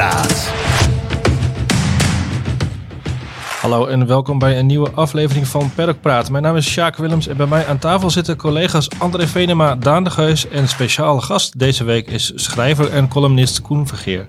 Paddock Hallo en welkom bij een nieuwe aflevering van Paddock Praat. Mijn naam is Sjaak Willems en bij mij aan tafel zitten collega's André Venema, Daan de Geus en speciale gast deze week is schrijver en columnist Koen Vergeer.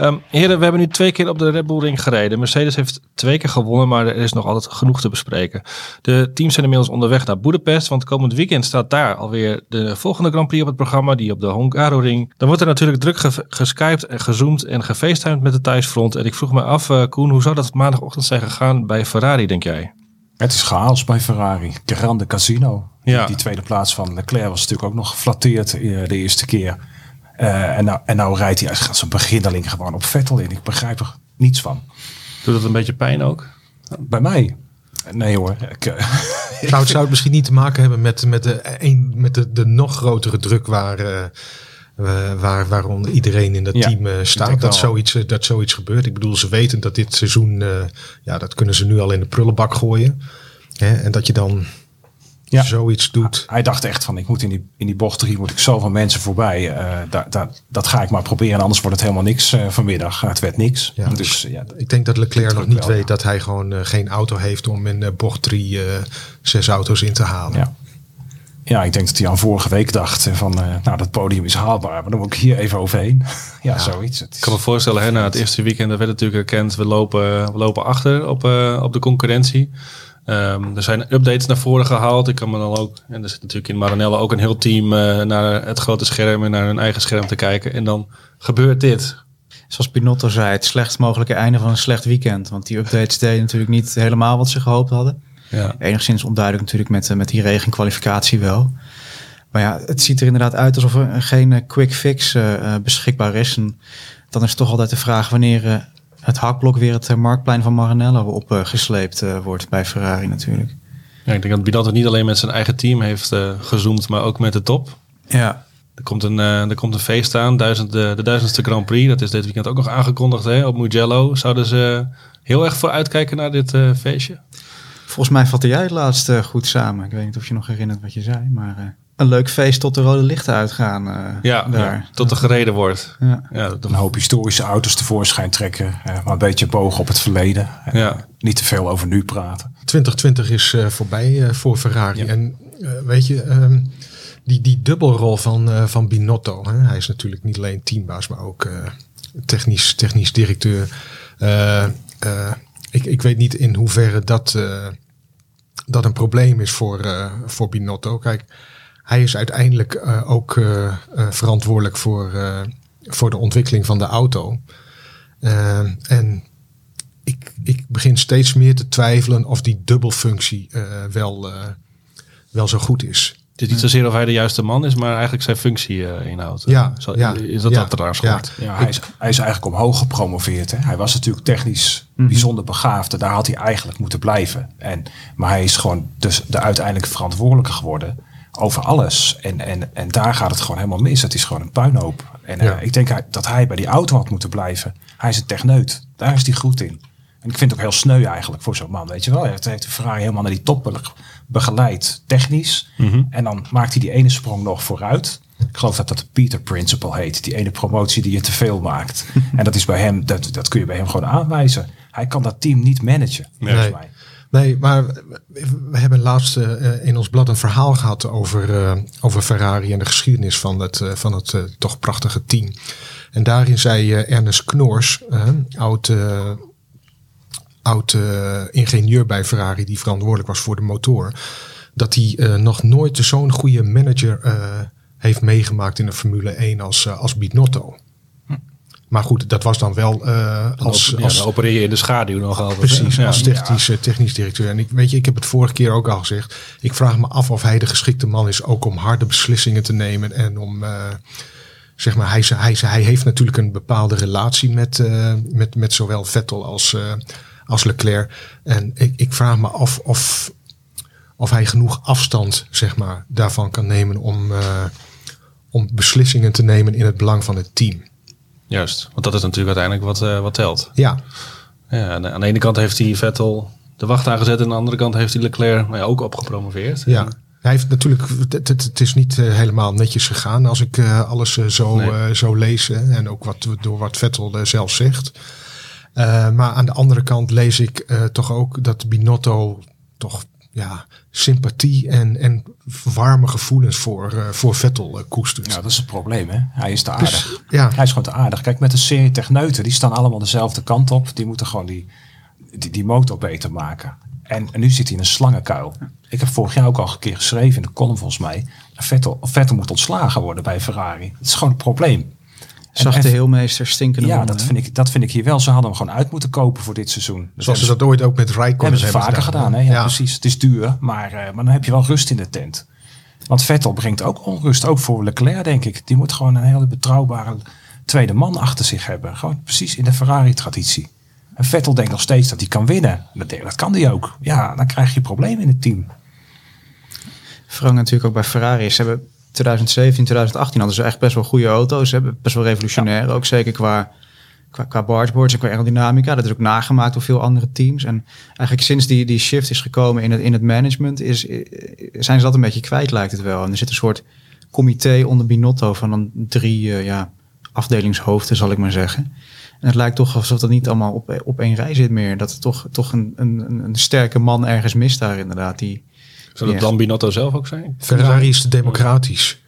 Um, heren, we hebben nu twee keer op de Red Bull Ring gereden. Mercedes heeft twee keer gewonnen, maar er is nog altijd genoeg te bespreken. De teams zijn inmiddels onderweg naar Budapest, want komend weekend staat daar alweer de volgende Grand Prix op het programma, die op de Hungaroring. Dan wordt er natuurlijk druk ge geskyped en gezoomd en gefacetimed met de thuisfront. En ik vroeg me af, uh, Koen, hoe zou dat maandagochtend zijn gegaan bij Ferrari, denk jij? Het is chaos bij Ferrari. Grande Casino. Ja. Die, tweede plaats van Leclerc was natuurlijk ook nog geflatteerd eh, de eerste keer. Uh, en, nou, en nou rijdt hij als zijn beginneling gewoon op Vettel in. Ik begrijp er niets van. Doet dat een beetje pijn ook? Bij mij? Nee hoor. Ik, uh, zou, het, zou het misschien niet te maken hebben met, met, de, een, met de, de nog grotere druk waar... Uh, waar, waaronder iedereen in dat team uh, staat. Dat zoiets, uh, dat zoiets gebeurt. Ik bedoel, ze weten dat dit seizoen, ja, dat kunnen ze nu al in de prullenbak gooien. Hè? En dat je dan ja. zoiets doet. Hij dacht echt van, ik moet in die, in die bocht drie, moet ik zoveel mensen voorbij. Da, da, dat ga ik maar proberen, anders wordt het helemaal niks vanmiddag. Het werd niks. Ja, dus, ja, ik denk dat Leclerc nog niet weet dat hij gewoon geen auto heeft om in bocht drie zes auto's in te halen. Ja. Ja, ik denk dat hij aan vorige week dacht van, uh, nou dat podium is haalbaar, maar dan moet ik hier even overheen. ja, zoiets. Ik kan me voorstellen, hè, na het eerste weekend werd natuurlijk erkend, we lopen, we lopen achter op, uh, op de concurrentie. Um, er zijn updates naar voren gehaald. Ik kan me dan ook, en er zit natuurlijk in Maranello ook een heel team uh, naar het grote scherm en naar hun eigen scherm te kijken. En dan gebeurt dit. Zoals Pinotto zei, het slechtst mogelijke einde van een slecht weekend. Want die updates deden natuurlijk niet helemaal wat ze gehoopt hadden. Ja. Enigszins onduidelijk natuurlijk met, eh, met die regenkwalificatie wel. Maar ja, het ziet er inderdaad uit alsof er geen eh, quick fix uh, beschikbaar is. En dan is toch altijd de vraag wanneer uh, het hakblok weer het marktplein van Maranello opgesleept wordt bij Ferrari natuurlijk. Ja, ik denk dat Binotto niet alleen met zijn eigen team heeft gezoomd, maar ook met de top. Ja. Er komt een, er komt een feest aan, duizend, de, de duizendste Grand Prix. Dat is dit weekend ook nog aangekondigd hè, op Mugello. Zouden ze heel erg voor uitkijken naar dit feestje? Volgens mij vatte jij het laatst uh, goed samen. Ik weet niet of je nog herinnert wat je zei, maar uh, een leuk feest tot de rode lichten uitgaan. Uh, ja, daar. Ja, tot er gereden wordt. Ja. Ja, een hoop historische auto's tevoorschijn trekken, maar een beetje bogen op het verleden. Ja. Niet te veel over nu praten. 2020 is voorbij voor Ferrari. En weet je, um, die, die dubbelrol van, van Binotto. Hè? Hij is natuurlijk niet alleen teambaas, maar ook technisch, technisch directeur. ik, ik weet niet in hoeverre dat dat een probleem is voor, uh, voor Binotto. Kijk, hij is uiteindelijk uh, ook uh, verantwoordelijk voor, voor de ontwikkeling van de auto. en ik, ik begin steeds meer te twijfelen of die dubbelfunctie wel, wel zo goed is. Het is niet zozeer of hij de juiste man is, maar eigenlijk zijn functie uh, inhoudt. Ja, Zo, ja, is dat ja, dat raar ja. ja, hij, is, hij is eigenlijk omhoog gepromoveerd. Hè. Hij was natuurlijk technisch mm -hmm. bijzonder begaafd. Daar had hij eigenlijk moeten blijven. En, maar hij is gewoon dus de uiteindelijke verantwoordelijke geworden over alles. En, en, en daar gaat het gewoon helemaal mis. Het is gewoon een puinhoop. En uh, ja. ik denk dat hij bij die auto had moeten blijven. Hij is een techneut. Daar is hij goed in. En ik vind het ook heel sneu eigenlijk voor zo'n man, weet je wel. Hij heeft de Ferrari helemaal naar die top begeleid, technisch. Mm -hmm. En dan maakt hij die ene sprong nog vooruit. Ik geloof dat dat de Peter Principle heet. Die ene promotie die je te veel maakt. en dat is bij hem, dat, dat kun je bij hem gewoon aanwijzen. Hij kan dat team niet managen, nee. volgens mij. Nee, maar we hebben laatst uh, in ons blad een verhaal gehad over, uh, over Ferrari en de geschiedenis van het, uh, van het toch prachtige team. En daarin zei Ernest Knoors, oud oud uh, ingenieur bij Ferrari die verantwoordelijk was voor de motor. Dat hij uh, nog nooit zo'n goede manager uh, heeft meegemaakt in de Formule 1 als, als Binotto. Hm. Maar goed, dat was dan wel als, ja, als... opereer je in de schaduw nog altijd. Precies, ja. als technisch, ja. technisch directeur. En ik, weet je, ik heb het vorige keer ook al gezegd. Ik vraag me af of hij de geschikte man is ook om harde beslissingen te nemen en om zeg maar, hij, hij, hij heeft natuurlijk een bepaalde relatie met, uh, met, met zowel Vettel als, uh, als Leclerc. En ik, ik vraag me af of, of hij genoeg afstand zeg maar, daarvan kan nemen om, uh, om beslissingen te nemen in het belang van het team. Juist, want dat is natuurlijk uiteindelijk wat, uh, wat telt. Ja. ja. Aan de ene kant heeft hij Vettel de wacht aangezet en aan de andere kant heeft hij Leclerc nou ja, ook opgepromoveerd. Ja. Hij heeft natuurlijk, het, het, het is niet eh, helemaal netjes gegaan als ik eh, alles eh, zo, Nee. eh, zo lees. en ook wat, door wat Vettel eh, zelf zegt. Eh, maar aan de andere kant lees ik eh, toch ook dat Binotto toch ja, sympathie en, en warme gevoelens voor, eh, voor Vettel koestert. Ja, dat is het probleem, hè? Hij is te aardig. Dus, ja, Hij is gewoon te aardig. Kijk, met de serie techneuten, die staan allemaal dezelfde kant op. Die moeten gewoon die, die, die motor beter maken. En, en nu zit hij in een slangenkuil. Ik heb vorig jaar ook al een keer geschreven in de column volgens mij. Vettel, Vettel moet ontslagen worden bij Ferrari. Het is gewoon een probleem. Zachte heelmeester, stinkende Ja, honden, dat vind, ik, dat vind ik hier wel. Ze hadden hem gewoon uit moeten kopen voor dit seizoen. Dus zoals ze hebben dat ooit ook met Raikkonen hebben ze vaker gedaan. Hè? Ja, Ja. precies. Het is duur, maar, eh, maar dan heb je wel rust in de tent. Want Vettel brengt ook onrust, ook voor Leclerc denk ik. Die moet gewoon een hele betrouwbare tweede man achter zich hebben. Gewoon precies in de Ferrari-traditie. En Vettel denkt nog steeds dat hij kan winnen. Dat, dat kan hij ook. Ja, dan krijg je problemen in het team. Frank natuurlijk ook bij Ferrari. Ze hebben 2017, 2018 hadden ze echt best wel goede auto's. Hebben best wel revolutionair. Ook zeker qua, qua, qua bargeboards en qua aerodynamica. Dat is ook nagemaakt door veel andere teams. En eigenlijk sinds die, die shift is gekomen in het, in het management... Is, eh, zijn ze dat een beetje kwijt, lijkt het wel. En er zit een soort comité onder Binotto van dan drie eh, ja, afdelingshoofden, zal ik maar zeggen. En het lijkt toch alsof dat niet allemaal op, op één rij zit meer. Dat er toch, toch een, een- een sterke man ergens mist daar inderdaad. Die, Zou dat dan Binotto zelf ook zijn? Ferrari is te democratisch.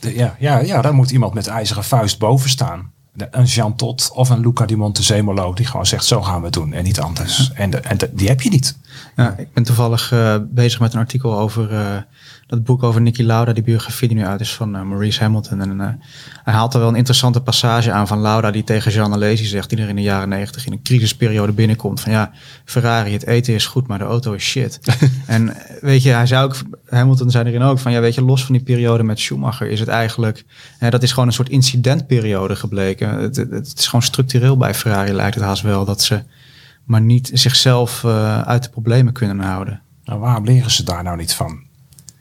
Ja, ja, ja, daar moet iemand met ijzeren vuist boven staan. Een Jean Tot of een Luca di Montezemolo die gewoon zegt zo gaan we het doen en niet anders. En, de, en de- die heb je niet. Ja, ik ben toevallig eh, bezig met een artikel over eh, dat boek over Nicky Lauda, die biografie die nu uit is van eh, Maurice Hamilton. En hij haalt er wel een interessante passage aan van Lauda die tegen Jean Alesi zegt, die er in de jaren negentig in een crisisperiode binnenkomt. Van ja, Ferrari, het eten is goed, maar de auto is shit. en weet je, hij zei ook, Hamilton zei erin ook van ja, weet je, los van die periode met Schumacher is het eigenlijk, dat is gewoon een soort incidentperiode gebleken. Het, het, het is gewoon structureel bij Ferrari lijkt het haast wel dat ze maar niet zichzelf eh, uit de problemen kunnen houden. Nou, waarom leren ze daar nou niet van?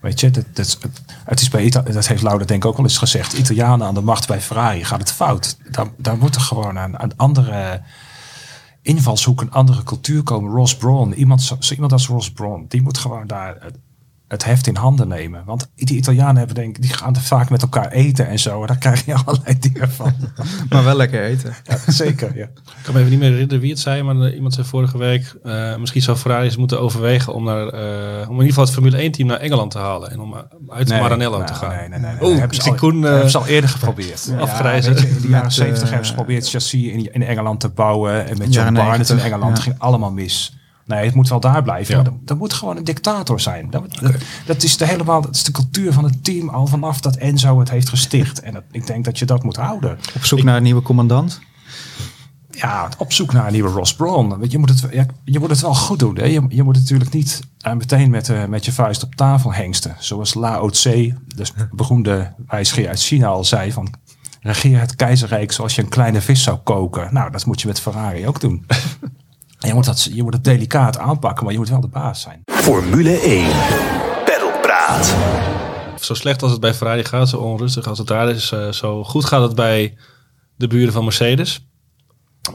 Weet je, dat, dat, het, is bij dat heeft Lauda denk ik ook al eens gezegd. Italianen aan de macht bij Ferrari gaat het fout. Daar, daar moet er gewoon een, een andere invalshoek, een andere cultuur komen. Ross Brawn, iemand, iemand als Ross Brawn, die moet gewoon daar het, heft in handen nemen. Want die Italianen hebben denk ik, die gaan er vaak met elkaar eten en zo. En daar krijg je allerlei dingen van. Maar wel lekker eten. Ja, zeker, ja. Ik kan me even niet meer herinneren wie het zei, maar eh, iemand zei vorige week, eh, misschien zou Ferrari eens moeten overwegen om, naar, eh, om in ieder geval het Formule 1 team naar Engeland te halen en om uit Maranello nou, te gaan. Nee, nee, nee. nee. Oeh, hebben, ze ik al, Koen, eh, hebben ze al eerder geprobeerd. je, in de jaren Met, 70 eh, hebben ze geprobeerd chassis in, in Engeland te bouwen. En met John Jaren Barnett in 90, Engeland ja. ging allemaal mis. Nee, het moet wel daar blijven. Ja. Moet gewoon een dictator zijn. Dat, dat, dat is de helemaal, dat is de cultuur van het team al vanaf dat Enzo het heeft gesticht. En dat, ik denk dat je dat moet houden. Op zoek naar een nieuwe commandant. Ja, op zoek naar een nieuwe Ross. Want Je moet het, ja, je moet het wel goed doen. Hè? Je, je moet natuurlijk niet eh, meteen met, eh, met je vuist op tafel hengsten. Zoals Lao Tse, de beroemde wijsgeer uit China, al zei van... Regeer het keizerrijk zoals je een kleine vis zou koken. Nou, dat moet je met Ferrari ook doen. En je, moet dat, je moet het delicaat aanpakken, maar je moet wel de baas zijn. Formule 1. Pedalpraat. Zo slecht als het bij Ferrari gaat, zo onrustig als het daar is, eh, zo goed gaat het bij de buren van Mercedes.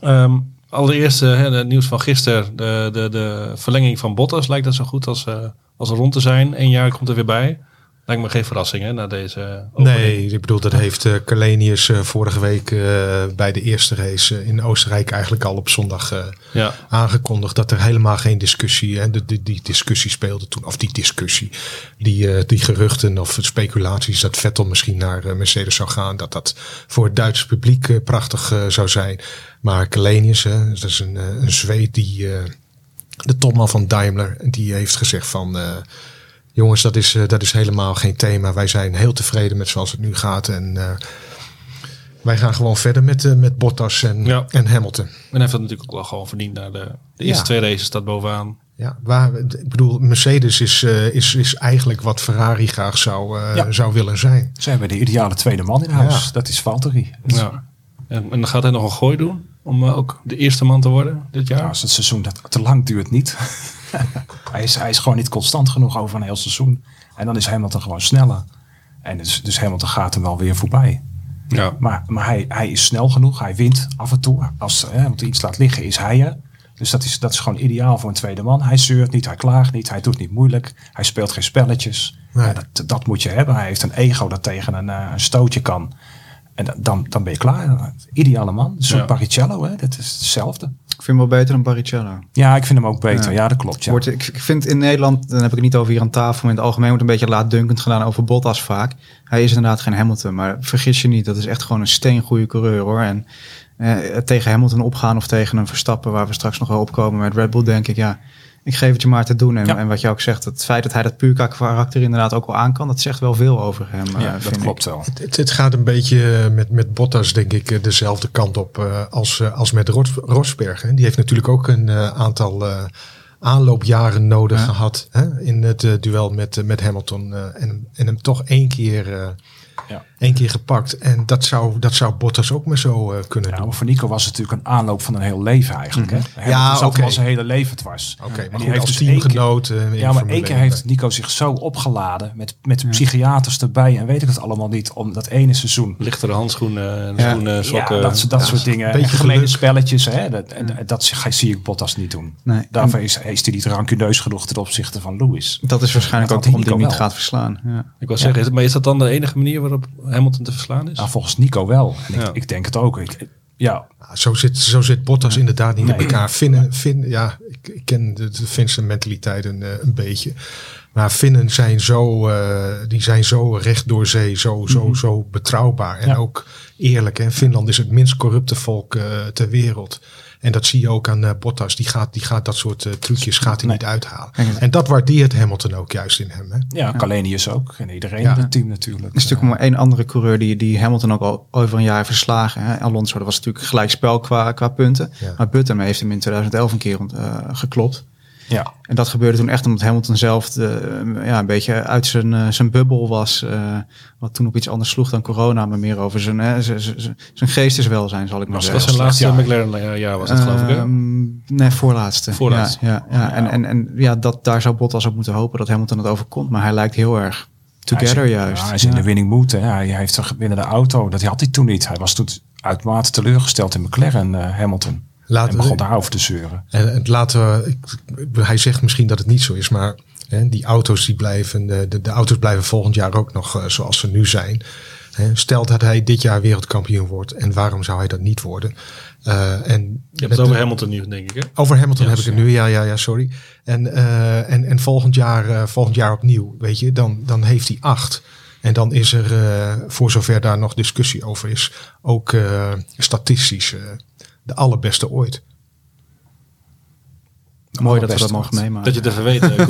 Ehm, allereerst eh, hè, het nieuws van gisteren, de, de, de verlenging van Bottas lijkt dat zo goed als, eh, als rond te zijn. Eén jaar komt er weer bij. Lijkt me geen verrassing hè, na deze opening. Nee, ik bedoel, dat heeft uh, Kalenius uh, vorige week uh, bij de eerste race in Oostenrijk eigenlijk al op zondag ja. aangekondigd. Dat er helemaal geen discussie, de, de, die discussie speelde toen, of die discussie, die, die geruchten of speculaties dat Vettel misschien naar Mercedes zou gaan. Dat dat voor het Duitse publiek prachtig zou zijn. Maar Kalenius, dat is een, een Zweed die, de topman van Daimler, die heeft gezegd van... Jongens, dat is, uh, dat is helemaal geen thema. Wij zijn heel tevreden met zoals het nu gaat. En uh, wij gaan gewoon verder met, uh, met Bottas en, Ja. en Hamilton. En hij heeft dat natuurlijk ook wel gewoon verdiend naar de, de eerste Ja. twee races staat bovenaan. Ja, waar, ik bedoel, Mercedes is, uh, is, is eigenlijk wat Ferrari graag zou, uh, Ja. zou willen zijn. Ze hebben de ideale tweede man in huis. Ja. Dat is Valtteri. Ja. En, en dan gaat hij nog een gooi doen om uh, ook de eerste man te worden dit jaar. Ja, als het seizoen dat te lang duurt niet. hij, is, hij is gewoon niet constant genoeg over een heel seizoen. En dan is Hamilton gewoon sneller. En dus, dus Hamilton gaat hem wel weer voorbij. Ja. Maar, maar hij, hij is snel genoeg. Hij wint af en toe. Als hè, Hamilton iets laat liggen, is hij er. Dus dat is, dat is gewoon ideaal voor een tweede man. Hij zeurt niet, hij klaagt niet, hij doet niet moeilijk. Hij speelt geen spelletjes. Nee. Ja, dat, dat moet je hebben. Hij heeft een ego dat tegen een, eh, een stootje kan. En da- dan, dan ben je klaar. Ideale man. Een soort Ja. Baricello, hè? dat is hetzelfde. Ik vind hem wel beter dan Baricello. Ja, ik vind hem ook beter. Ja. Ja, dat klopt. Ja. Wordt, ik vind in Nederland, dan heb ik het niet over hier aan tafel, maar in het algemeen wordt een beetje laatdunkend gedaan over Bottas vaak. Hij is inderdaad geen Hamilton, maar vergis je niet, dat is echt gewoon een steengoede coureur hoor. En eh, tegen Hamilton opgaan of tegen een Verstappen, waar we straks nog wel opkomen met Red Bull, denk ik, ja, ik geef het je maar te doen. En, Ja. en wat je ook zegt, het feit dat hij dat puur karakter inderdaad ook wel aan kan, dat zegt wel veel over hem. eh, ja, vind dat ik. klopt wel. Het, het, gaat een beetje eh, met, met Bottas, denk ik, eh, dezelfde kant op eh, als, eh, als met Ros, Rosberg. Hè. Die heeft natuurlijk ook een eh, aantal eh, aanloopjaren nodig Ja. gehad hè, in het eh, duel met, eh, met Hamilton. eh, en, en hem toch één keer, eh, Ja. één keer gepakt. En dat zou, dat zou Bottas ook maar zo eh, kunnen Ja, doen. maar voor Nico was het natuurlijk een aanloop van een heel leven eigenlijk. Hè? Hij Ja, zat oké. al zijn hele leven dwars. Oké, En maar die goed, heeft als dus teamgenoot. eh, Ja, maar één keer 1, heeft Nico zich zo opgeladen met, met psychiaters erbij en weet ik het allemaal niet om dat ene seizoen. Lichtere handschoenen schoenen, sokken. ja, dat, dat soort dingen. beetje Gemene geluk. spelletjes. Hè? Dat, en, dat zie- ik Bottas niet doen. Nee. Daarvoor is, is hij niet rancuneus genoeg ten opzichte van Lewis. Dat is waarschijnlijk Dat ook waarom hij niet gaat verslaan. Ja. Ik wou zeggen, maar is dat dan de enige manier waarop Hamilton te verslaan is? Nou, volgens Nico wel. En ik, Ja. ik denk het ook. Ik, ja, Ja, Zo zit, zo zit Bottas inderdaad niet in elkaar. Finnen, Finn, ja, ik, ik ken de, de Finse mentaliteit een, eh, een beetje. Maar Finnen zijn zo, eh, die zijn zo recht door zee, zo, zo, zo betrouwbaar. En Ja. ook eerlijk. Hè? Finland is het minst corrupte volk eh, ter wereld. En dat zie je ook aan eh, Bottas. Die gaat, die gaat dat soort trucjes gaat hij Nee. niet uithalen. En dat waardeert Hamilton ook juist in hem. Hè? ja, Kalenius ook. En iedereen Ja. in het team natuurlijk. Er is natuurlijk maar één andere coureur die, die Hamilton ook al over een jaar heeft verslagen. Hè. Alonso, dat was natuurlijk gelijk spel qua, qua punten. Ja. Maar Button heeft hem in 2011 een keer eh, geklopt. Ja, En dat gebeurde toen echt omdat Hamilton zelf de, ja, een beetje uit zijn, eh, zijn bubbel was. eh, wat toen op iets anders sloeg dan corona, maar meer over zijn, hè, zijn, zijn, zijn geesteswelzijn, zal ik maar was dat zeggen. zijn laatste. McLaren jaar was dat geloof ik hè? Ehm, nee, voorlaatste. Voorlaatste. Ja, ja, ja. En, en, en ja, dat, daar zou Bottas op moeten hopen dat Hamilton het overkomt. Maar hij lijkt heel erg together hij is, juist. Ja, hij is in de winning mood. Hè. Hij heeft er binnen de auto. Dat had hij toen niet. Hij was toen uitermate teleurgesteld in McLaren, eh, Hamilton. Laten en we- begon daarover te zeuren. En het laten we, ik- hij zegt misschien dat het niet zo is, maar hè, die auto's die blijven, de, de, de auto's blijven volgend jaar ook nog eh, zoals ze nu zijn. Hè, stel dat hij dit jaar wereldkampioen wordt en waarom zou hij dat niet worden? Eh, en Je hebt het over de- Hamilton nu denk ik hè? over Hamilton heb ik het ja. nu, ja, ja, ja, sorry. En, eh, en, en volgend, jaar, eh, volgend jaar opnieuw, weet je, dan, dan heeft hij acht. En dan is er, eh, voor zover daar nog discussie over is, ook eh, statistisch eh, de allerbeste ooit. Mooi dat we dat mogen meemaken. Dat je het even weet. eh,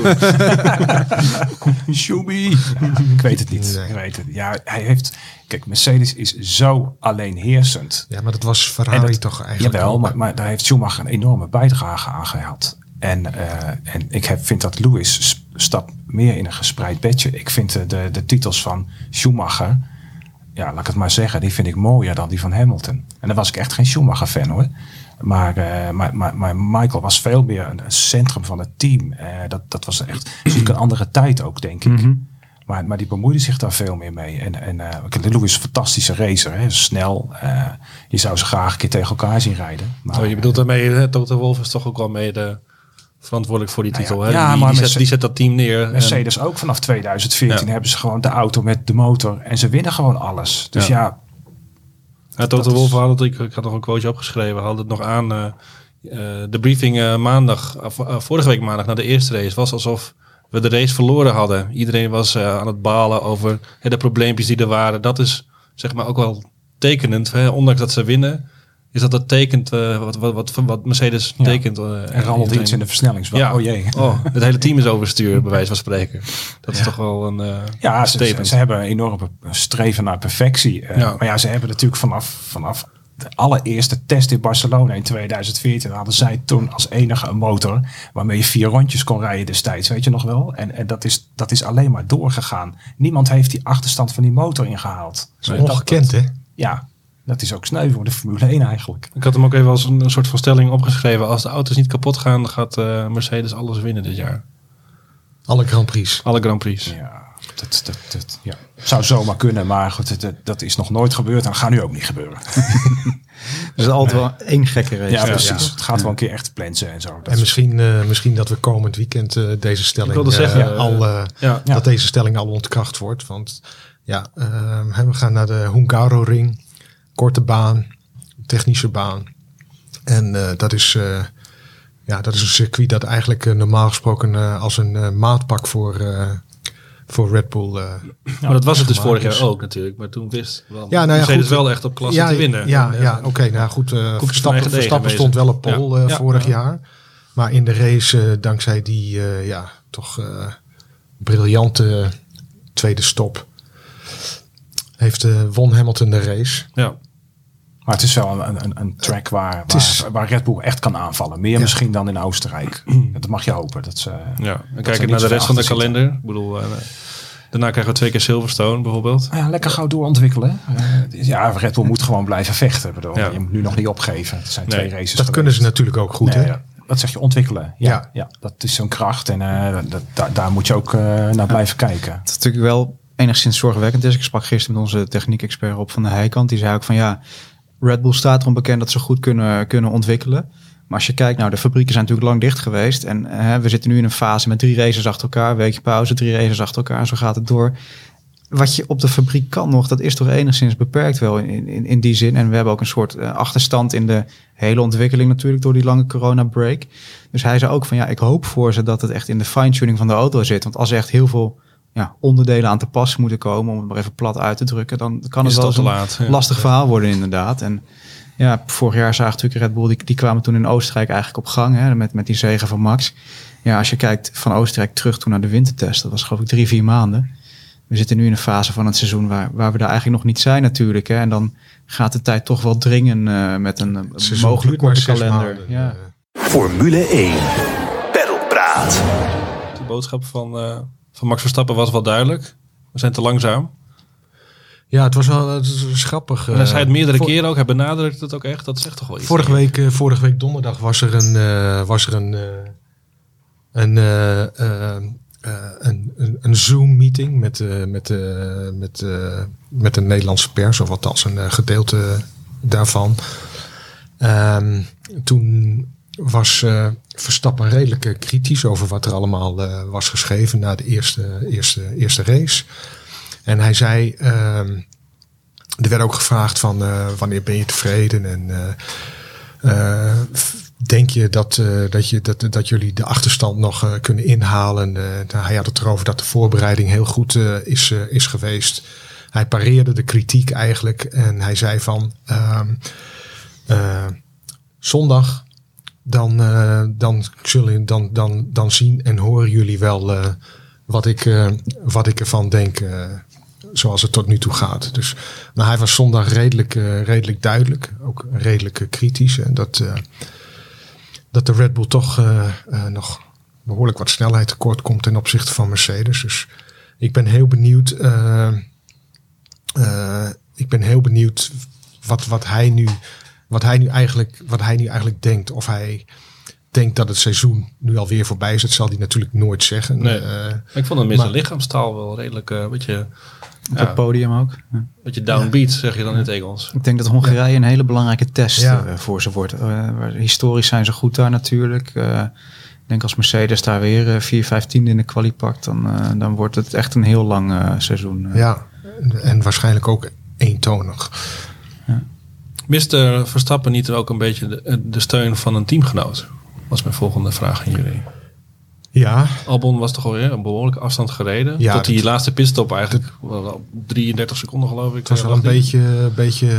ik weet het niet. Nee. Ik weet het. Ja, hij heeft. Kijk, Mercedes is zo alleenheersend. Ja, maar dat was Ferrari dat- toch eigenlijk Jawel, ook. maar, maar daar heeft Schumacher een enorme bijdrage aan gehad. En, eh, en ik heb, vind dat Lewis stapt meer in een gespreid bedje. Ik vind de, de, de titels van Schumacher, ja, laat ik het maar zeggen, die vind ik mooier dan die van Hamilton. En dan was ik echt geen Schumacher-fan hoor. Maar, eh, maar, maar, maar Michael was veel meer een, een centrum van het team. Eh, dat, dat was echt natuurlijk een andere tijd ook, denk ik. Maar, maar die bemoeide zich daar veel meer mee. En, en eh, kijk, Lewis is een fantastische racer. Hè? Snel. eh, je zou ze graag een keer tegen elkaar zien rijden. Maar, Oh, je bedoelt daarmee, Toto Wolff is toch ook wel mee de verantwoordelijk voor die Nou titel. ja, hè? ja, die, maar die, zet, Merce- die zet dat team neer. en- Mercedes ook vanaf 2014 Ja. hebben ze gewoon de auto met de motor. En ze winnen gewoon alles. Dus Ja. ja, Toto Wolff had het, ik, ik had nog een quoteje opgeschreven, had het nog aan. eh, eh, de briefing eh, maandag, vorige week maandag na de eerste race was alsof we de race verloren hadden. Iedereen was aan het balen over de probleempjes die er waren. Dat is zeg maar ook wel tekenend. Hè? Ondanks dat ze winnen, is dat dat tekent eh, wat, wat, wat, wat Mercedes Ja. tekent. eh, er rammelt iets in de versnellingsbak. Ja, Oh jee. Oh, het hele team is overstuur, bij wijze van spreken. Dat is toch wel een eh Ja, ze, ze, hebben een enorme streven naar perfectie. Eh, Ja. Maar ja, ze hebben natuurlijk vanaf, vanaf de allereerste test in Barcelona in 2014 hadden zij toen als enige een motor waarmee je vier rondjes kon rijden destijds, weet je nog wel? En, en dat, is, dat is alleen maar doorgegaan. Niemand heeft die achterstand van die motor ingehaald. Dat is ongekend, hè? Ja, dat is ook sneu voor de Formule 1 eigenlijk. Ik had hem ook even als een, een soort van stelling opgeschreven. Als de auto's niet kapot gaan, gaat eh, Mercedes alles winnen dit jaar. Alle Grand Prix. Alle Grand Prix. Ja. Dat, dat, dat ja. zou zomaar kunnen, maar goed, dat, dat is nog nooit gebeurd en dat gaat nu ook niet gebeuren. Er is altijd wel één gekke race. Ja, precies. Het gaat wel een keer echt plensen en zo. Dat En is- misschien, eh, misschien dat we komend weekend eh, deze stelling wilde zeggen, ja, al eh, ja. dat deze stelling al ontkracht wordt. Want ja, we gaan naar de Hungaro Ring, korte baan, technische baan. En eh, dat is eh, ja, dat is een circuit dat eigenlijk eh, normaal gesproken eh, als een maatpak voor, eh, voor Red Bull. eh, Maar dat was het dus vorig jaar ook natuurlijk. Maar toen wist wel. Ja, nou ja, goed. wel echt op klasse ja, te winnen. Ja, ja oké. nou goed, eh, Verstappen, Verstappen stond wel op pol Ja. eh, Ja, vorig ja. jaar. Maar in de race, dankzij die eh, ja, toch eh, briljante tweede stop, heeft eh, won Hamilton de race. Ja. Maar het is wel een, een, een track waar, waar, is- waar Red Bull echt kan aanvallen. Meer misschien dan in Oostenrijk. dat mag je hopen. Dat ze, ja. dat En kijk niet naar de rest van de kalender. Ik bedoel, eh, daarna krijgen we twee keer Silverstone bijvoorbeeld. Ja, lekker gauw doorontwikkelen. Eh, ja, Red Bull moet gewoon blijven vechten. Ik bedoel, Ja. Je moet nu nog niet opgeven. Het zijn Nee, twee races Dat kunnen ze natuurlijk ook goed. Nee, hè? ja. Dat zeg je ontwikkelen. Ja, Ja. ja. dat is zo'n kracht. En eh, dat, daar- daar moet je ook eh, naar blijven kijken. Het is natuurlijk wel enigszins zorgwekkend is. Ik sprak gisteren met onze techniek-expert op van de Heikant. Die zei ook van ja, Red Bull staat erom bekend dat ze goed kunnen, kunnen ontwikkelen. Maar als je kijkt, nou, de fabrieken zijn natuurlijk lang dicht geweest. En eh, we zitten nu in een fase met drie races achter elkaar. Weekje pauze, drie races achter elkaar. Zo gaat het door. Wat je op de fabriek kan nog, dat is toch enigszins beperkt wel in, in, in die zin. En we hebben ook een soort eh, achterstand in de hele ontwikkeling natuurlijk door die lange corona-break. Dus hij zei ook van ja, ik hoop voor ze dat het echt in de fine-tuning van de auto zit. Want als er echt heel veel ja, onderdelen aan te pas moeten komen, om het maar even plat uit te drukken, dan kan het wel een laat, ja. lastig verhaal worden inderdaad. En ja, vorig jaar zagen natuurlijk Red Bull, die, die kwamen toen in Oostenrijk eigenlijk op gang, hè, met, met die zegen van Max. Ja, als je kijkt van Oostenrijk terug toen naar de wintertest, dat was geloof ik drie, vier maanden. We zitten nu in een fase van het seizoen waar, waar we daar eigenlijk nog niet zijn natuurlijk. Hè. En dan gaat de tijd toch wel dringen eh, met een, mogelijk korte kalender. Ja. Eh, Formule 1. Perlpraat. De boodschap van, eh, van Max Verstappen was wel duidelijk. We zijn te langzaam. Ja, het was wel het is grappig. En hij eh, zei het meerdere voor- keren ook. Hij benadrukt het ook echt. Dat zegt toch wel iets. Vorige week, eh, vorige week donderdag was er een, eh, was er een, eh, een, eh, eh, eh, een, een, een Zoom-meeting met, eh, met, eh, met, eh, met de Nederlandse pers, of althans een eh, gedeelte daarvan. Ehm, toen was eh, Verstappen redelijk eh, kritisch over wat er allemaal eh, was geschreven na de eerste, eerste, eerste race. En hij zei, ehm, er werd ook gevraagd van wanneer ben je tevreden en denk je dat, dat, je, dat, dat jullie de achterstand nog kunnen inhalen? Nou, hij had het erover dat de voorbereiding heel goed is, is geweest. Hij pareerde de kritiek eigenlijk en hij zei van ehm, eh, zondag dan, eh, dan, zullen, dan, dan, dan zien en horen jullie wel eh, wat, ik, eh, wat ik ervan denk. zoals het tot nu toe gaat. Dus, maar hij was zondag redelijk, redelijk duidelijk. Ook redelijk kritisch. En dat, dat de Red Bull toch nog behoorlijk wat snelheid tekort komt ten opzichte van Mercedes. Dus ik ben heel benieuwd. ik ben heel benieuwd wat, wat, hij nu, wat, hij nu eigenlijk, wat hij nu eigenlijk denkt. Of hij denkt dat het seizoen nu alweer voorbij is. Dat zal hij natuurlijk nooit zeggen. Nee. Eh, Ik vond hem met zijn lichaamstaal wel redelijk eh, een beetje, Op ja, het podium ook. Ja. beetje downbeat, zeg je dan in het Engels. Ik denk dat Hongarije een hele belangrijke test Ja. eh, voor ze wordt. Eh, historisch zijn ze goed daar natuurlijk. Eh, ik denk als Mercedes daar weer eh, 4, 5 tiende in de kwalie pakt, dan, eh, dan wordt het echt een heel lang eh, seizoen. eh. Ja, en- en waarschijnlijk ook eentonig. Miste Verstappen niet ook een beetje de, de steun van een teamgenoot? Was mijn volgende vraag aan jullie. Ja, Albon was toch alweer een behoorlijke afstand gereden. Ja, tot die dat- laatste pitstop eigenlijk. wel op 33 seconden geloof ik. het was eh, wel een beetje, beetje,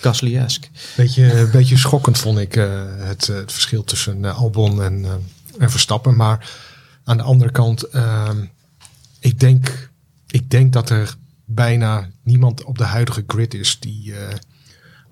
Gasly-esque. beetje, beetje schokkend vond ik eh, het, eh, het verschil tussen Albon en, eh, en Verstappen. Maar aan de andere kant, ehm, ik, denk, ik denk dat er bijna niemand op de huidige grid is die eh,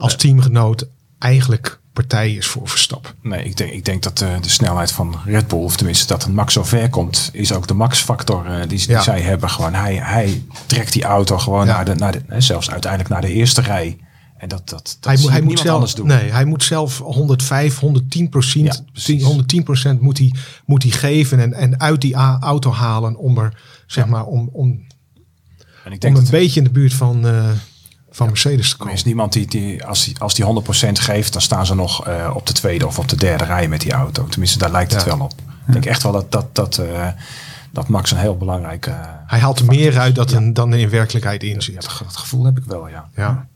als teamgenoot eigenlijk partij is voor Verstappen. Nee, ik denk, ik denk dat eh, de snelheid van Red Bull, of tenminste dat een Max zo ver komt, is ook de Max-factor eh, die, die Ja. zij hebben. Gewoon, hij, hij trekt die auto gewoon Ja. naar de, naar de, hè, zelfs uiteindelijk naar de eerste rij. En dat, dat, dat hij, hij moet zelf, anders doen. Nee, hij moet zelf 105, 110 procent, Ja, precies. 110 procent moet hij, moet hij geven en, en uit die auto halen om er, zeg maar, om, om, En ik om denk een dat beetje in de buurt van, eh, van Mercedes te er komen. is niemand die, die, als die, als die 100% geeft, dan staan ze nog eh, op de tweede of op de derde rij met die auto. Tenminste, daar lijkt het Ja. wel op. Ik denk echt wel dat, dat, dat, eh, dat Max een heel belangrijke... eh, Hij haalt er meer uit dat een, dan er in werkelijkheid in ja, zit. dat, ge- dat gevoel heb ik wel, ja. Ja.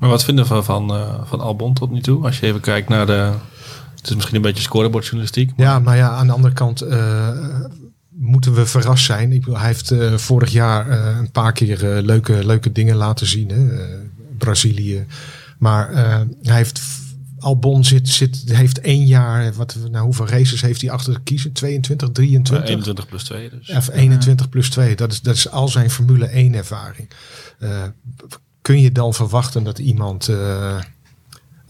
Maar wat vinden we van, eh, van Albon tot nu toe? Als je even kijkt naar de... Het is misschien een beetje scorebordjournalistiek. Ja, maar ja, aan de andere kant eh, moeten we verrast zijn. Ik bedoel, hij heeft eh, vorig jaar eh, een paar keer eh, leuke, leuke dingen laten zien. Hè? Brazilië. Maar hij heeft Albon zit, zit, heeft één jaar. Wat, nou, hoeveel races heeft hij achter de kiezen? 22, 23? 21 plus 2 dus. Of 21 plus 2. Dat is, dat is al zijn Formule 1 ervaring. Kun je dan verwachten dat iemand.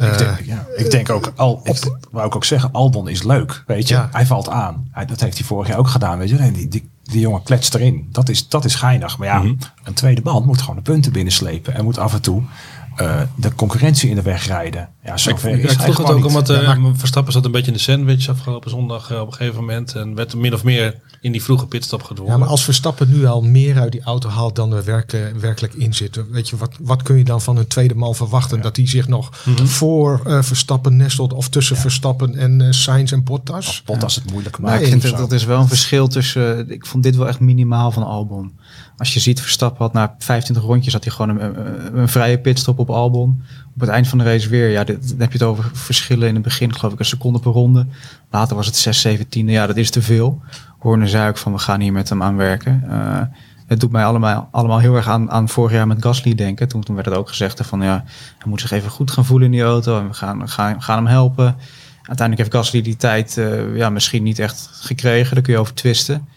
Ik eh, denk, ja. ik denk ook, al, ik, wou ik ook zeggen, Albon is leuk, weet je. Ja. Hij valt aan. Hij, dat heeft hij vorig jaar ook gedaan, weet je. En die, die, die jongen kletst erin. Dat is, dat is geinig. Maar ja, Mhm. een tweede band moet gewoon de punten binnenslepen. En moet af en toe eh, de concurrentie in de weg rijden. Ja, Ik, zover ik, is ik vroeg het ook niet. omdat eh, Ja, maar- Verstappen zat een beetje in de sandwich afgelopen zondag eh, op een gegeven moment. En werd min of meer in die vroege pitstop gedwongen. Ja, maar als Verstappen nu al meer uit die auto haalt dan er werkelijk, werkelijk in zit. Weet je, wat, wat kun je dan van een tweede man verwachten? Dat hij zich nog Mhm. voor eh, Verstappen nestelt of tussen Verstappen en Sainz en Bottas? Bottas het moeilijk maakt. ik vind dat, dat is wel een verschil tussen. Ik vond dit wel echt minimaal van Albon. Als je ziet, Verstappen had na 25 rondjes had hij gewoon een, vrije pitstop op Albon. Op het eind van de race weer. Ja, dit, dan heb je het over verschillen in het begin, geloof ik, een seconde per ronde. Later was het 6, 7 tiende. Ja, dat is te veel. Horner zei ook van we gaan hier met hem aan werken. Eh, het doet mij allemaal, allemaal heel erg aan, aan vorig jaar met Gasly denken. Toen, toen werd het ook gezegd van ja, hij moet zich even goed gaan voelen in die auto. En we gaan, gaan, gaan hem helpen. Uiteindelijk heeft Gasly die tijd eh, ja, misschien niet echt gekregen. Daar kun je over twisten.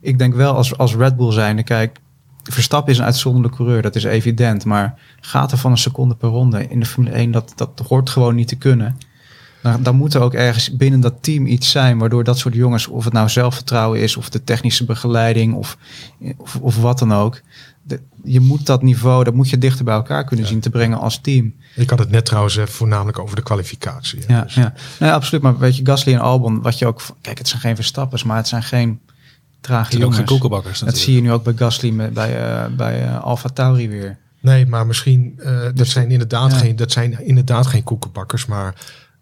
Ik denk wel als, als Red Bull zijnde, kijk, Verstappen is een uitzonderlijke coureur, dat is evident. Maar gaat er van een seconde per ronde in de Formule 1, dat, dat hoort gewoon niet te kunnen. Dan, dan moet er ook ergens binnen dat team iets zijn waardoor dat soort jongens, of het nou zelfvertrouwen is, of de technische begeleiding, of, of, of wat dan ook. De- je moet dat niveau, dat moet je dichter bij elkaar kunnen zien te brengen als team. Ik had het net trouwens eh, voornamelijk over de kwalificatie. hè. Ja, Dus- ja. Nee, absoluut. Maar weet je, Gasly en Albon, wat je ook... Kijk, het zijn geen verstappers, maar het zijn geen trage zijn ook jongens. geen koekenbakkers Dat natuurlijk. zie je nu ook bij Gasly met, bij, eh bij eh Alfa Tauri weer. Nee, maar misschien, eh, dat, zijn inderdaad ja. geen, dat zijn inderdaad geen koekenbakkers. Maar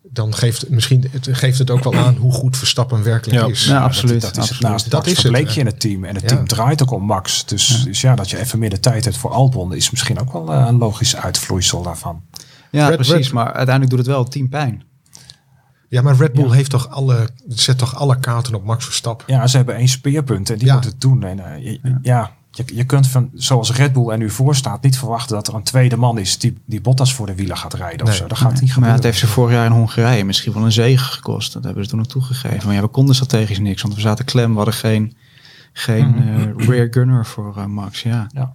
dan geeft misschien het, geeft het ook wel aan hoe goed Verstappen werkelijk Ja. is. Ja, dat- absoluut. Dat, is het naast Dat dat is het, je in het team. En het Ja. team draait ook om Max. Dus dus ja, dat je even meer de tijd hebt voor Albon is misschien ook wel eh, een logisch uitvloeisel daarvan. Ja, Red- precies. Red- Maar uiteindelijk doet het wel het team pijn. Ja, maar Red Bull heeft toch alle, zet toch alle kaarten op Max Verstappen. Ja, ze hebben één speerpunt en die Ja. moet het doen. En, eh, je, ja, je, je kunt van, zoals Red Bull er nu voor staat, niet verwachten dat er een tweede man is die, die Bottas voor de wielen gaat rijden of zo. Dat gaat niet Maar het heeft ze vorig jaar in Hongarije misschien wel een zege gekost. Dat hebben ze toen ook toegegeven. Maar ja, we konden strategisch niks. Want we zaten klem. We hadden geen, geen eh, rear gunner voor eh, Max. Ja. Ja.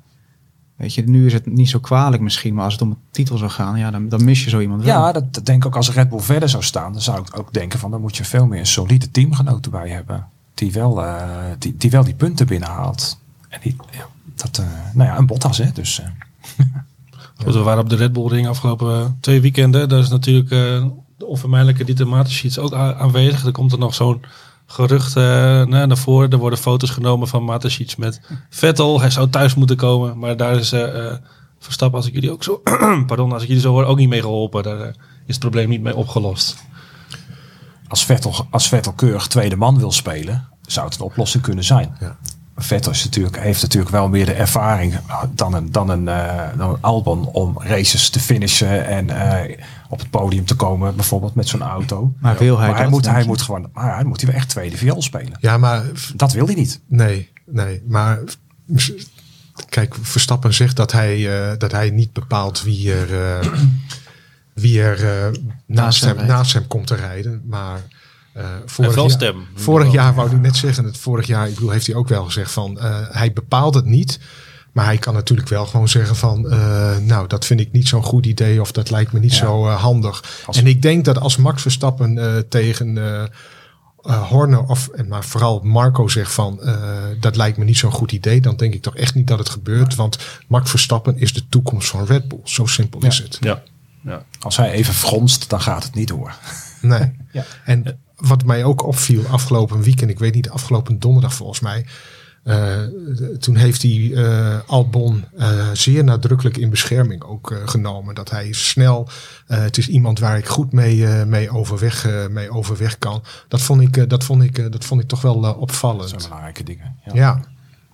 Weet je, nu is het niet zo kwalijk misschien. Maar als het om de titel zou gaan, ja, dan, dan mis je zo iemand wel. Ja, dat, dat denk ik ook als Red Bull verder zou staan. Dan zou ik ook denken van dan moet je veel meer een solide teamgenoot erbij hebben. Die wel, eh, die, die, wel die punten binnenhaalt. En die, ja, dat, eh, nou ja, een Bottas hè. Dus eh, Goed, we waren op de Red Bull Ring afgelopen twee weekenden. Daar is natuurlijk eh, de onvermijdelijke Dieter Mateschitz ook aanwezig. Er komt er nog zo'n gerucht eh, naar naar voren. Er worden foto's genomen van Mateschitz met Vettel. Hij zou thuis moeten komen. Maar daar is eh eh, Verstappen, als ik jullie ook zo... pardon, als ik jullie zo hoor, ook niet mee geholpen. Daar is het probleem niet mee opgelost. als, Vettel, als Vettel keurig tweede man wil spelen, zou het een oplossing kunnen zijn. Ja. Vettel is natuurlijk, heeft natuurlijk wel meer de ervaring dan een, dan een, eh, dan een Albon om races te finishen en eh, op het podium te komen, bijvoorbeeld met zo'n auto. Maar wil hij Maar hij moet, hij moet gewoon, maar hij moet hij echt tweede viool spelen. Ja, maar Dat wil hij niet. nee, nee. Maar kijk, Verstappen zegt dat hij, eh, dat hij niet bepaalt wie er, eh, wie er eh, naast, hem naast hem komt te rijden. Maar eh, vorig, jaar, stem. vorig jaar wou ik net zeggen, het vorig jaar, ik bedoel, heeft hij ook wel gezegd van eh, hij bepaalt het niet. Maar hij kan natuurlijk wel gewoon zeggen van, eh, nou, dat vind ik niet zo'n goed idee of dat lijkt me niet Ja. zo eh, handig. Als- En ik denk dat als Max Verstappen eh, tegen Horner of en maar vooral Marco zegt van eh, dat lijkt me niet zo'n goed idee, dan denk ik toch echt niet dat het gebeurt. Want Max Verstappen is de toekomst van Red Bull. Zo simpel is het. Ja. Ja. Als hij even fronst, dan gaat het niet door. Nee. Ja. En wat mij ook opviel afgelopen weekend, ik weet niet, afgelopen donderdag volgens mij. Eh, toen heeft hij eh, Albon eh, zeer nadrukkelijk in bescherming ook eh, genomen. Dat hij is snel, eh, het is iemand waar ik goed mee, eh, mee, overweg, eh, mee overweg kan. Dat vond ik, eh, dat vond ik, eh, dat vond ik toch wel eh, Dat zijn opvallend. belangrijke dingen. Ja. Ja,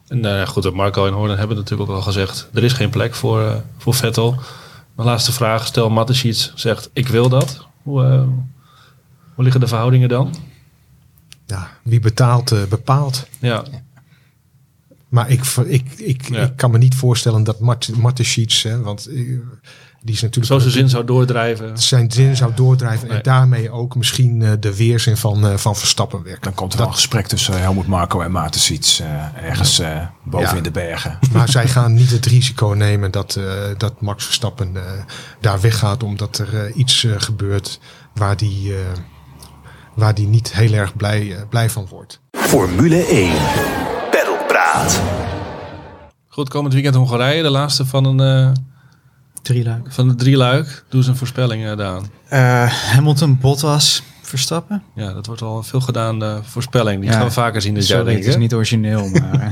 En eh, goed, Marco en Horner hebben natuurlijk ook al gezegd. Er is geen plek voor, eh, voor Vettel. Mijn laatste vraag. Stel Mateschitz zegt ik wil dat. Hoe, eh, hoe liggen de verhoudingen dan? ja wie betaalt, eh, bepaalt. Ja, Maar ik, ik, ik, Ja. ik kan me niet voorstellen dat Mart- Mateschitz, hè, want eh, die is natuurlijk zo zijn zin zou doordrijven. zijn zin zou doordrijven Nee. en daarmee ook misschien eh, de weerzin van, eh, van Verstappen werken. Dan komt er wel een gesprek tussen Helmut Marco en Maarten Siets. eh, ergens eh, boven Ja. in de bergen. Maar zij gaan niet het risico nemen dat, eh, dat Max Verstappen eh, daar weggaat omdat er iets eh, gebeurt waar die, eh, waar die niet heel erg blij, blij van wordt. Formule 1. Goed, komend weekend Hongarije. De laatste van een, eh, Drieluik. van de drie luik. Doe eens een voorspelling eh, Daan. Eh Hamilton, Bottas, Verstappen. Ja, dat wordt al veel gedaan de voorspelling. Die Ja. gaan we vaker zien dit jaar, Sorry, het is niet origineel, maar... eh,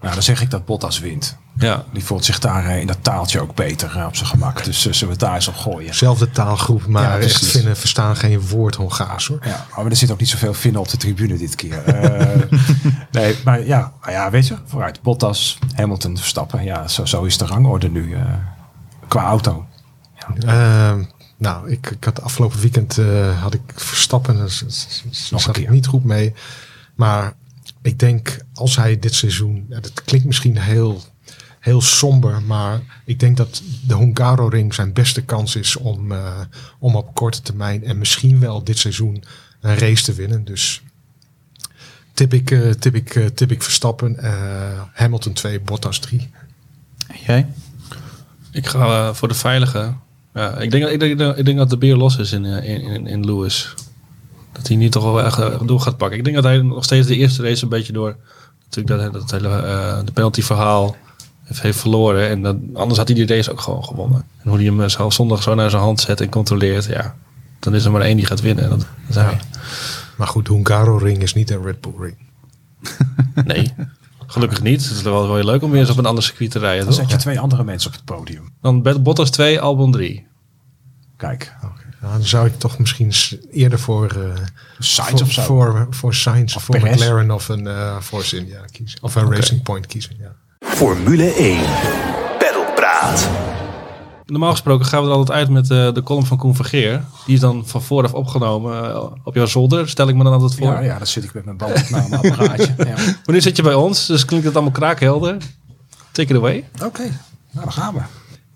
Nou, dan zeg ik dat Bottas wint. Ja, Die voelt zich daar eh, in dat taaltje ook beter eh, op zijn gemak. Dus zullen we het daar eens op gooien. Zelfde taalgroep, maar Ja, echt vinden, verstaan geen woord Hongaars hoor. Ja, maar er zit ook niet zoveel vinden op de tribune dit keer. Eh, nee, maar ja, nou ja, weet je, vooruit. Bottas, Hamilton, Verstappen. Ja, zo, zo is de rangorde nu eh, qua auto. Ehm, nou, ik, ik had afgelopen weekend eh, had ik Verstappen, dus, dus- dus Nog een zat ik niet goed mee. Maar ik denk als hij dit seizoen, ja, dat klinkt misschien heel, heel somber, maar ik denk dat de Hungaroring zijn beste kans is om, eh, om op korte termijn en misschien wel dit seizoen een race te winnen. Dus tip ik, eh, tip ik, tip ik Verstappen, eh, Hamilton 2, Bottas 3. Jij? ik ga voor de veilige. Ja, ik, denk, ik, denk, ik denk dat de beer los is in, eh, in, in, in Lewis. Dat hij niet toch wel echt eh, door gaat pakken. Ik denk dat hij nog steeds de eerste race een beetje door... Natuurlijk dat, dat hele eh, de penalty verhaal heeft, heeft verloren. En dan, anders had hij die race ook gewoon gewonnen. En hoe hij hem zo zondag zo naar zijn hand zet en controleert. Ja, dan is er maar één die gaat winnen. Dat, dat is hij. Maar goed, de Hungaroring is niet een Red Bull Ring. Nee, gelukkig niet. Het is wel, wel heel leuk om weer eens op een ander circuit te rijden. Dan toch? zet je twee andere mensen op het podium. Dan Bottas 2, Albon 3. Kijk. Nou, dan zou ik toch misschien eerder voor, eh Sainz voor, of zo. voor, voor Sainz, Of voor Perez. McLaren of een eh Force India kiezen. Of een Racing Point kiezen. Ja. Formule 1. Peddelpraat. Normaal gesproken gaan we er altijd uit met eh, de column van Koen Vergeer. Die is dan van vooraf opgenomen eh, op jouw zolder. Stel ik me dan altijd voor. ja, ja, dan zit ik met mijn bandopnameapparaatje. ja. Wanneer zit je bij ons? Dus klinkt het allemaal kraakhelder. Take it away. Oké, nou dan gaan we.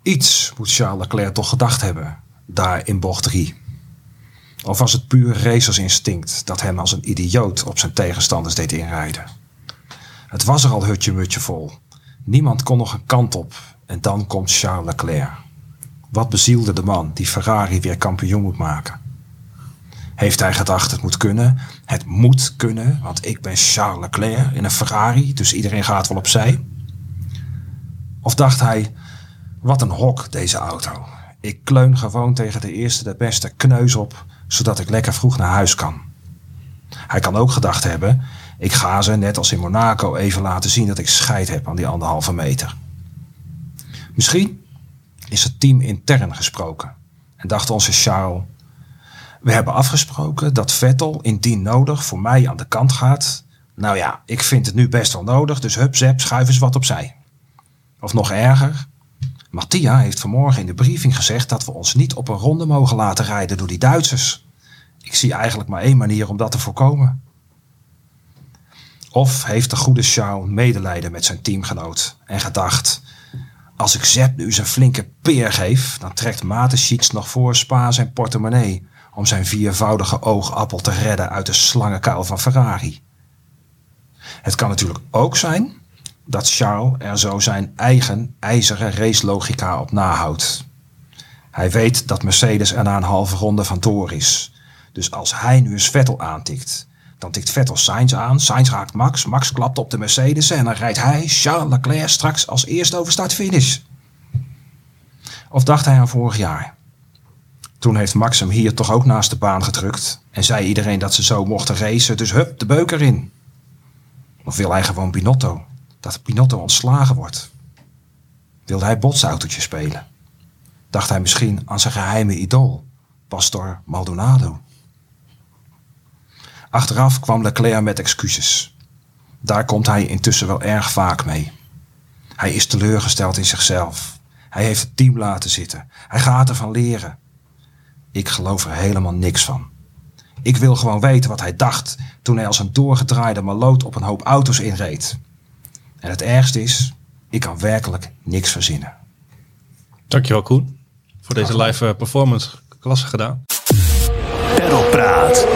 Iets moet Charles Leclerc toch gedacht hebben, daar in bocht 3. Of was het puur racersinstinct dat hem als een idioot op zijn tegenstanders deed inrijden? Het was er al hutje-mutje vol. Niemand kon nog een kant op. En dan komt Charles Leclerc. Wat bezielde de man die Ferrari weer kampioen moet maken? Heeft hij gedacht het moet kunnen? Het moet kunnen, want ik ben Charles Leclerc in een Ferrari, dus iedereen gaat wel opzij. Of dacht hij, wat een hok deze auto. Ik kleun gewoon tegen de eerste de beste kneus op, zodat ik lekker vroeg naar huis kan. Hij kan ook gedacht hebben, ik ga ze net als in Monaco even laten zien dat ik scheid heb aan die anderhalve meter. Misschien is het team intern gesproken en dacht onze Charles, we hebben afgesproken dat Vettel indien nodig voor mij aan de kant gaat. Nou ja, ik vind het nu best wel nodig, dus hup zep, schuif eens wat opzij. Of nog erger, Mattia heeft vanmorgen in de briefing gezegd dat we ons niet op een ronde mogen laten rijden door die Duitsers. Ik zie eigenlijk maar één manier om dat te voorkomen. Of heeft de goede Charles medelijden met zijn teamgenoot en gedacht... Als ik Zep nu zijn flinke peer geef, dan trekt Mateschitz nog voor Spa zijn portemonnee... om zijn viervoudige oogappel te redden uit de slangenkuil van Ferrari. Het kan natuurlijk ook zijn dat Charles er zo zijn eigen ijzeren racelogica op nahoudt. Hij weet dat Mercedes er na een halve ronde van door is. Dus als hij nu eens Vettel aantikt, dan tikt Vettel Sainz aan, Sainz raakt Max, Max klapt op de Mercedes en dan rijdt hij, Charles Leclerc, straks als eerste over start-finish. Of dacht hij aan vorig jaar? Toen heeft Max hem hier toch ook naast de baan gedrukt. En zei iedereen dat ze zo mochten racen. Dus hup, de beuk erin. Of wil hij gewoon Binotto? Dat Binotto ontslagen wordt. Wilde hij botsautootje spelen? Dacht hij misschien aan zijn geheime idool, Pastor Maldonado? Achteraf kwam Leclerc met excuses. Daar komt hij intussen wel erg vaak mee. Hij is teleurgesteld in zichzelf. Hij heeft het team laten zitten. Hij gaat ervan leren. Ik geloof er helemaal niks van. Ik wil gewoon weten wat hij dacht toen hij als een doorgedraaide maloot op een hoop auto's inreed. En het ergste is, ik kan werkelijk niks verzinnen. Dankjewel Koen. Voor deze live eh, performance. Klasse gedaan. Peddelpraat.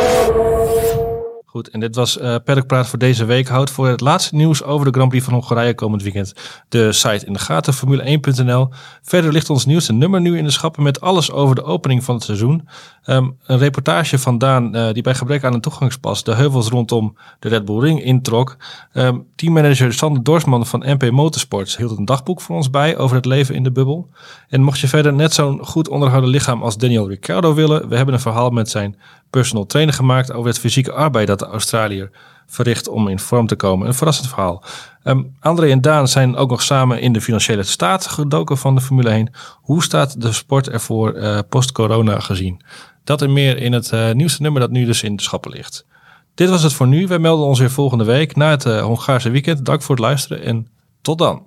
Goed, en dit was uh, Praat voor deze week. Houd voor het laatste nieuws over de Grand Prix van Hongarije komend weekend de site in de gaten, formule1.nl. Verder ligt ons nieuwste nummer nu in de schappen met alles over de opening van het seizoen. Um, een reportage van Daan uh, die bij gebrek aan een toegangspas de heuvels rondom de Red Bull Ring introk. Um, teammanager Sander Dorsman van MP Motorsports hield een dagboek voor ons bij over het leven in de bubbel. En mocht je verder net zo'n goed onderhouden lichaam als Daniel Ricciardo willen, we hebben een verhaal met zijn personal trainer gemaakt over het fysieke arbeid dat de Australiër verricht om in vorm te komen. Een verrassend verhaal. Um, André en Daan zijn ook nog samen in de financiële staat gedoken van de Formule 1. Hoe staat de sport ervoor uh, post-corona gezien? Dat en meer in het uh, nieuwste nummer dat nu dus in de schappen ligt. Dit was het voor nu. Wij melden ons weer volgende week na het uh, Hongaarse weekend. Dank voor het luisteren en tot dan.